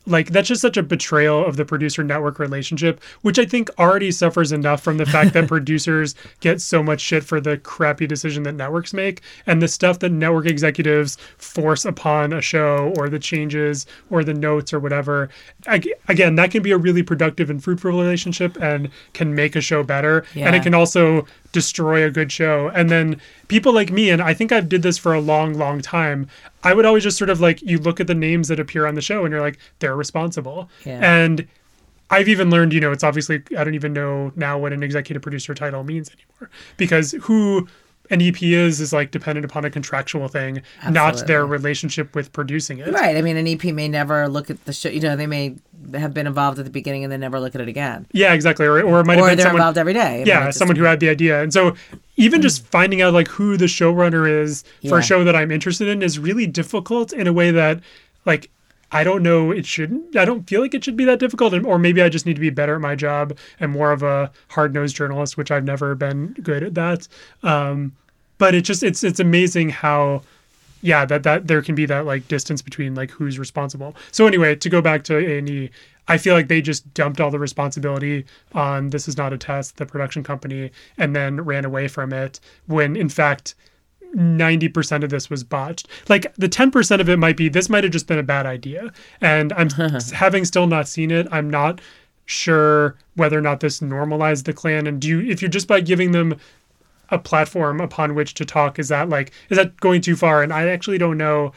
like that's just such a betrayal of the producer network relationship which i think already suffers enough from the fact that producers get so much shit for the crappy decision that networks make and the stuff that network executives force upon a show or the changes or the notes or whatever. Ag- again that can be a really productive and fruitful relationship and can make a show better. And it can also destroy a good show. And then people like me and i think i've did this for a long long time i would always just sort of like you look at the names that appear on the show and you're like they're responsible. Yeah. and i've even learned you know it's obviously i don't even know now what an executive producer title means anymore. Because who an ep is is like dependent upon a contractual thing not their relationship with producing it Right. I mean, an EP may never look at the show. You know, they may have been involved at the beginning and then never look at it again. yeah exactly or, or it might Or have been they're someone involved every day. I mean, yeah, just- someone who had the idea. And so even just mm. finding out like who the showrunner is for Yeah. a show that I'm interested in is really difficult in a way that like I don't know it shouldn't I don't feel like it should be that difficult or maybe I just need to be better at my job and more of a hard-nosed journalist which I've never been good at that. Um but it just it's it's amazing how yeah, that that there can be that like distance between like who's responsible. So anyway, to go back to A and E, I feel like they just dumped all the responsibility on this is not a test, the production company, and then ran away from it when in fact 90% of this was botched. Like the 10% of it might be this might have just been a bad idea. And I'm having still not seen it, I'm not sure whether or not this normalized the Klan and do you if you're just by giving them a platform upon which to talk is that like is that going too far and I actually don't know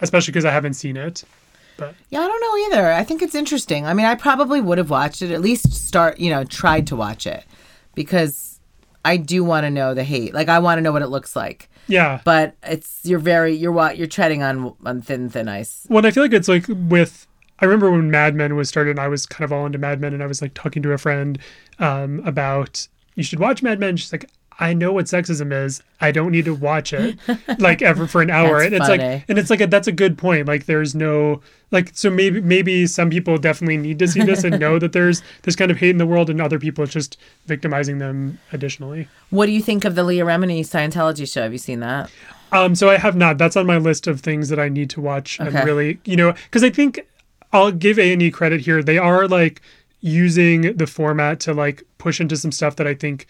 especially because I haven't seen it. But Yeah, I don't know either. I think it's interesting. I mean, I probably would have watched it, at least start, you know, tried to watch it because I do want to know the hate. Like, I want to know what it looks like. Yeah. But it's, you're very, you're what, you're treading on, on thin, thin ice. Well, I feel like it's like with. I remember when Mad Men was started, and I was kind of all into Mad Men, and I was like talking to a friend um, about you should watch Mad Men. She's like, I know what sexism is. I don't need to watch it like ever for an hour. And it's funny. like, and it's like a, that's a good point. Like, there's no like, so maybe maybe some people definitely need to see this and know that there's this kind of hate in the world, and other people it's just victimizing them additionally. What do you think of the Leah Remini Scientology show? Have you seen that? Um, so I have not. That's on my list of things that I need to watch Okay. and really, you know, because I think I'll give A and E credit here. They are like using the format to like push into some stuff that I think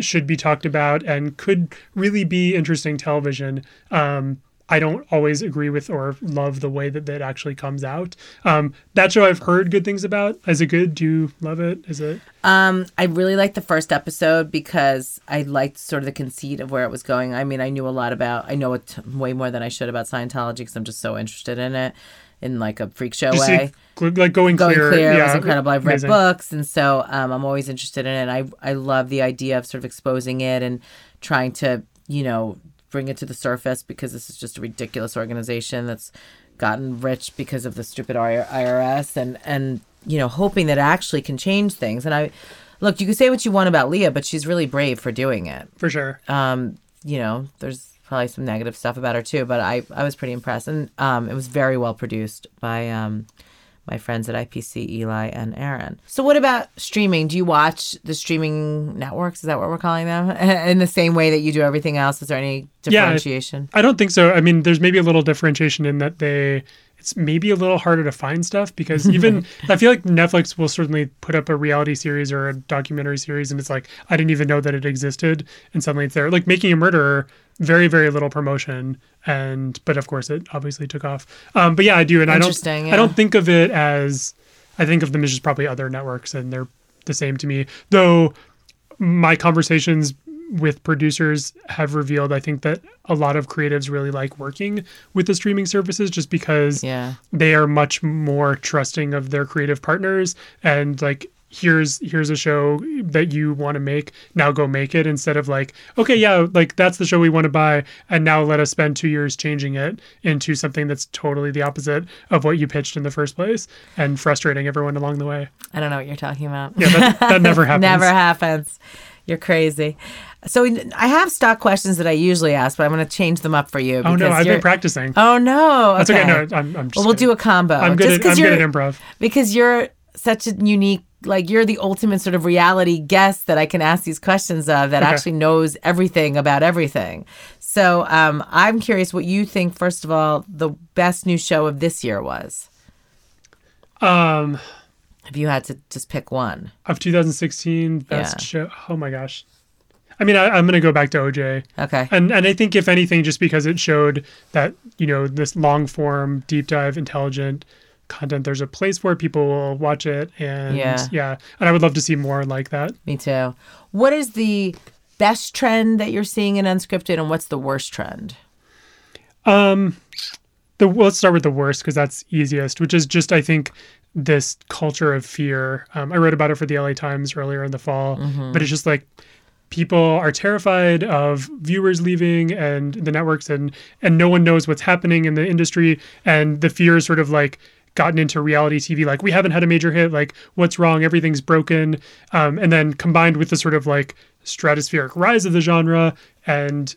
should be talked about and could really be interesting television. Um, I don't always agree with or love the way that that actually comes out. Um, that show I've heard good things about. Is it good? Do you love it? Is it? Um, I really liked the first episode because I liked sort of the conceit of where it was going. I mean, I knew a lot about, I know it way more than I should about Scientology because I'm just so interested in it in like a freak show you way. like going, Going clear? clear, yeah, was incredible. I've read amazing. books, and so um, I'm always interested in it. I I love the idea of sort of exposing it and trying to you know bring it to the surface because this is just a ridiculous organization that's gotten rich because of the stupid IRS and and you know hoping that it actually can change things. And I look, you can say what you want about Leah, but she's really brave for doing it. for sure. Um, you know, there's probably some negative stuff about her too, but I I was pretty impressed, and um, it was very well produced by um my friends at IPC, Eli and Aaron. So, what about streaming? Do you watch the streaming networks? Is that what we're calling them? In the same way that you do everything else? Is there any Yeah, I- differentiation? I don't think so. I mean, there's maybe a little differentiation in that they it's maybe a little harder to find stuff because even I feel like Netflix will certainly put up a reality series or a documentary series and it's like I didn't even know that it existed and suddenly it's there. Like Making a Murderer, very very little promotion and but of course it obviously took off. Um, but yeah, I do and I don't Interesting, I don't think of it as I think of them as just probably other networks and they're the same to me. Though my conversations with producers have revealed I think that a lot of creatives really like working with the streaming services just because Yeah. they are much more trusting of their creative partners and like here's here's a show that you want to make now go make it instead of like okay yeah like that's the show we want to buy and now let us spend 2 years changing it into something that's totally the opposite of what you pitched in the first place and frustrating everyone along the way I don't know what you're talking about. yeah that, that never happens Never happens. You're crazy. So I have stock questions that I usually ask, but I'm going to change them up for you. oh no i've been practicing Oh no! that's okay, no i'm, I'm just well, we'll kidding. do a combo. i'm good Just at, i'm good at improv because you're such a unique like you're the ultimate sort of reality guest that I can ask these questions of that Okay. actually knows everything about everything. So um, I'm curious what you think. First of all, the best new show of this year was. um If you had to just pick one, of 2016 best Yeah. show. Oh my gosh. I mean, I, I'm going to go back to OJ, okay, and and I think if anything, just because it showed that you know this long form, deep dive, intelligent content, there's a place where. People will watch it, and Yeah. yeah, and I would love to see more like that. me too. What is the best trend that you're seeing in unscripted, and what's the worst trend? Um, the well, let's start with the worst because that's easiest, which is just I think this culture of fear. Um, I wrote about it for the LA Times earlier in the fall, but it's just like people are terrified of viewers leaving and the networks and and no one knows what's happening in the industry. And the fear is sort of like gotten into reality TV like we haven't had a major hit like what's wrong? Everything's broken. Um, and then combined with the sort of like stratospheric rise of the genre and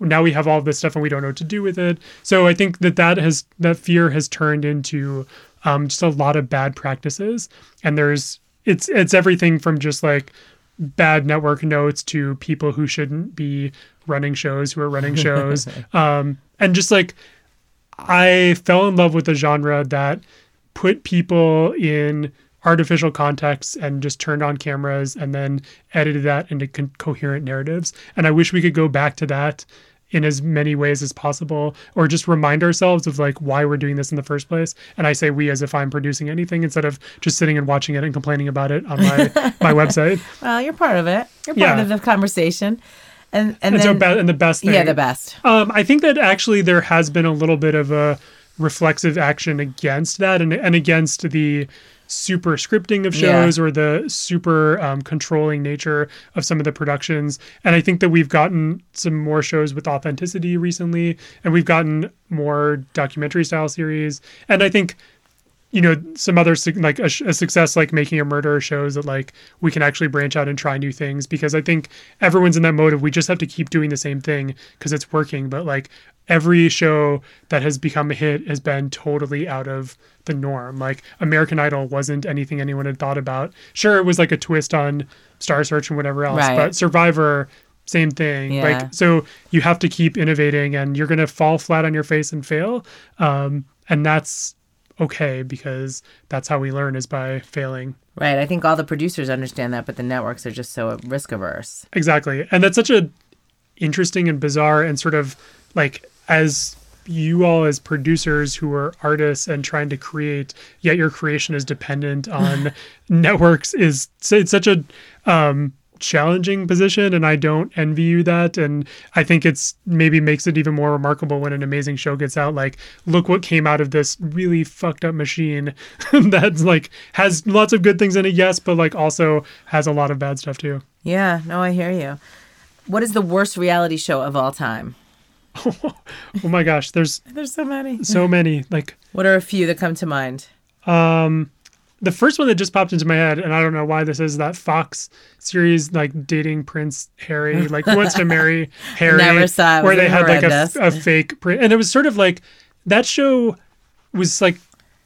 now we have all this stuff and we don't know what to do with it. So i think that that has that fear has turned into um, just a lot of bad practices and there's it's it's everything from just like bad network notes to people who shouldn't be running shows who are running shows um, and just like I fell in love with a genre that put people in artificial contexts and just turned on cameras and then edited that into co- coherent narratives. And I wish we could go back to that in as many ways as possible or just remind ourselves of like why we're doing this in the first place and i say we as if i'm producing anything instead of just sitting and watching it and complaining about it on my my website Well, you're part of it. You're part Yeah. of the conversation. And and, and then, so be- and the best thing yeah, the best. Um, I think that actually there has been a little bit of a reflexive action against that and, and against the super scripting of Yeah. shows or the super um, controlling nature of some of the productions. And I think that we've gotten some more shows with authenticity recently, and we've gotten more documentary style series. And I think you know some other like a, a success like making a murder shows that like we can actually branch out and try new things because i think everyone's in that mode of we just have to keep doing the same thing because it's working but like every show that has become a hit has been totally out of the norm like american idol wasn't anything anyone had thought about sure it was like a twist on star search and whatever else Right. but survivor same thing Yeah. like so you have to keep innovating and you're going to fall flat on your face and fail um, and that's okay because that's how we learn is by failing Right. I think all the producers understand that, but the networks are just so risk averse. exactly and that's such a interesting and bizarre and sort of like as you all as producers who are artists and trying to create yet your creation is dependent on networks is it's such a um challenging position and I don't envy you that and I think it's maybe makes it even more remarkable when an amazing show gets out like look what came out of this really fucked up machine that's like has lots of good things in it yes but like also has a lot of bad stuff too Yeah. No, I hear you. What is the worst reality show of all time? oh my gosh there's There's so many. so many like What are a few that come to mind? um the first one that just popped into my head and i don't know why this is that fox series like dating prince harry like who wants to marry harry Never saw it. Where they had like a, a fake prince and it was sort of like that show was like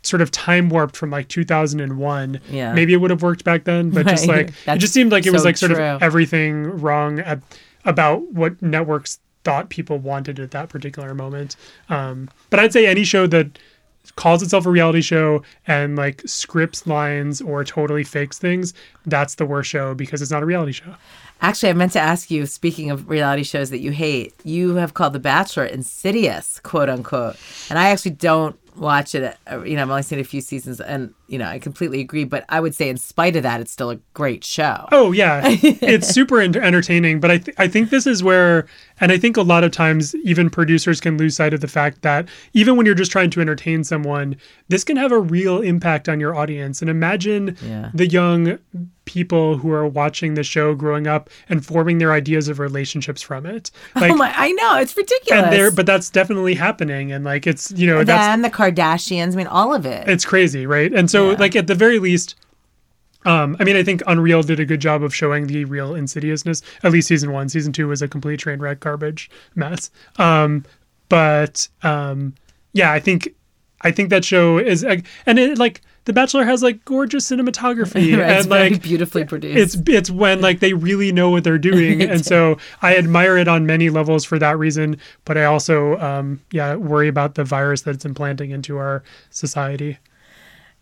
sort of time warped from like 2001 Yeah. maybe it would have worked back then but just Right. like it just seemed like it was like sort true. of everything wrong at, about what networks thought people wanted at that particular moment um, but i'd say any show that calls itself a reality show and like scripts lines or totally fakes things, that's the worst show because it's not a reality show. Actually, I meant to ask you, speaking of reality shows that you hate, you have called The Bachelor insidious, quote unquote. And I actually don't watch it. uh, You know, I've only seen a few seasons and, you know, I completely agree. But I would say, in spite of that, it's still a great show. Oh yeah, it's super entertaining. But I th- I think this is where, and I think a lot of times even producers can lose sight of the fact that even when you're just trying to entertain someone, this can have a real impact on your audience. And imagine Yeah. the young people who are watching the show growing up and forming their ideas of relationships from it. Like, oh my, I know. It's ridiculous. and there, but that's definitely happening. And like it's you know that's then the Kardashians, I mean, all of it. it's crazy, right? And so, Yeah. like at the very least, um, I mean, I think Unreal did a good job of showing the real insidiousness. At least season one, season two was a complete train wreck, garbage mess. Um, but um, yeah, I think I think that show is, and it like The Bachelor has like gorgeous cinematography Right, it's and very like beautifully produced. it's it's when like they really know what they're doing and so i admire it on many levels for that reason but i also um yeah worry about the virus that it's implanting into our society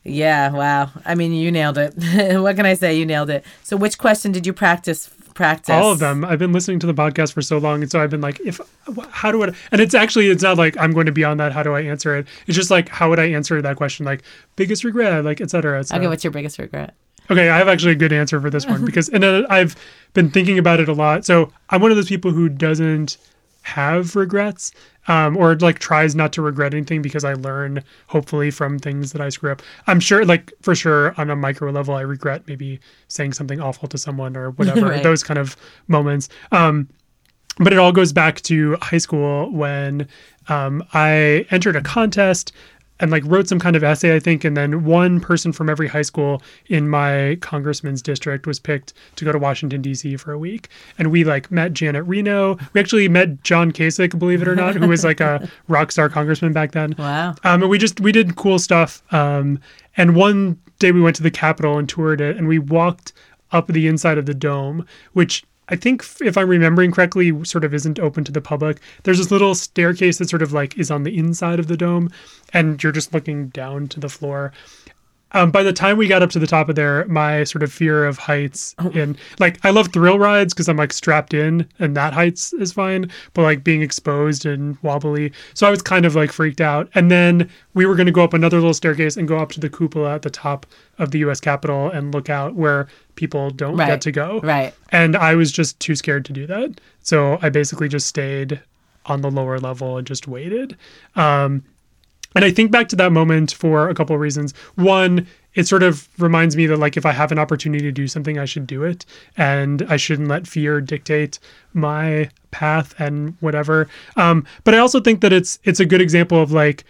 Yeah, wow. I mean, you nailed it. what can I say? You nailed it. So, which question did you practice? Practice. All of them. I've been listening to the podcast for so long and so i've been like if how do i and it's actually it's not like i'm going to be on that how do i answer it? It's just like how would i answer that question? Like biggest regret like etc et Okay, what's your biggest regret? Okay, I have actually a good answer for this one because, and I've been thinking about it a lot. So I'm one of those people who doesn't have regrets, um, or like tries not to regret anything because I learn hopefully from things that I screw up. I'm sure, like for sure, on a micro level, I regret maybe saying something awful to someone or whatever. Right. Those kind of moments. Um, but it all goes back to high school when um, I entered a contest and like wrote some kind of essay, I think, and then one person from every high school in my congressman's district was picked to go to Washington D.C. for a week, and we like met Janet Reno. We actually met John Kasich, believe it or not, who was like a rock star congressman back then. Wow. Um, and we just we did cool stuff. Um, and one day we went to the Capitol and toured it, and we walked up the inside of the dome, which I think if I'm remembering correctly, sort of isn't open to the public. There's this little staircase that sort of like is on the inside of the dome, and you're just looking down to the floor. Um, by the time we got up to the top of there, my sort of fear of heights and like I love thrill rides because I'm like strapped in and that heights is fine, but like being exposed and wobbly, so I was kind of like freaked out. And then we were going to go up another little staircase and go up to the cupola at the top of the U.S. Capitol and look out where people don't Right. get to go. Right. And I was just too scared to do that, so I basically just stayed on the lower level and just waited. Um, and I think back to that moment for a couple of reasons. One, it sort of reminds me that like if I have an opportunity to do something, I should do it, and I shouldn't let fear dictate my path and whatever. Um, but I also think that it's it's a good example of like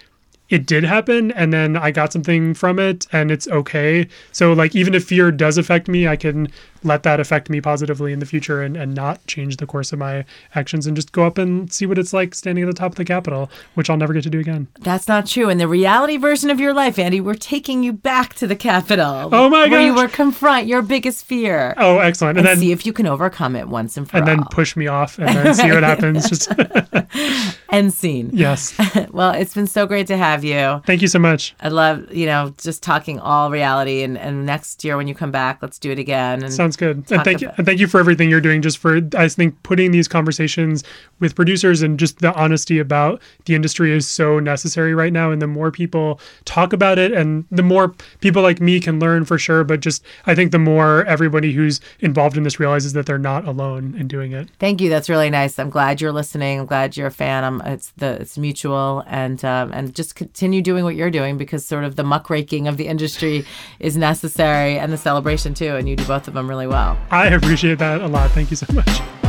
it did happen and then I got something from it and it's okay. So like even if fear does affect me, I can let that affect me positively in the future and, and not change the course of my actions and just go up and see what it's like standing at the top of the Capitol, which I'll never get to do again. That's not true. In the reality version of your life, Andy, we're taking you back to the Capitol. Oh my god! Where you were confront your biggest fear. Oh, excellent. And, and then see if you can overcome it once and for all and then push me off and then see what happens. Just End scene. yes. Well, it's been so great to have you. Thank you so much. I love, you know, just talking all reality. And, and next year when you come back, let's do it again. And Sounds good. And thank you and thank you for everything you're doing just for I think putting these conversations with producers and just the honesty about the industry is so necessary right now and the more people talk about it and the more people like me can learn for sure, but just I think the more everybody who's involved in this realizes that they're not alone in doing it. Thank you. That's really nice. I'm glad you're listening. I'm glad you're a fan. I'm, it's the it's mutual, and um, and just continue doing what you're doing because sort of the muckraking of the industry is necessary, and the celebration too. And you do both of them really well. I appreciate that a lot. Thank you so much.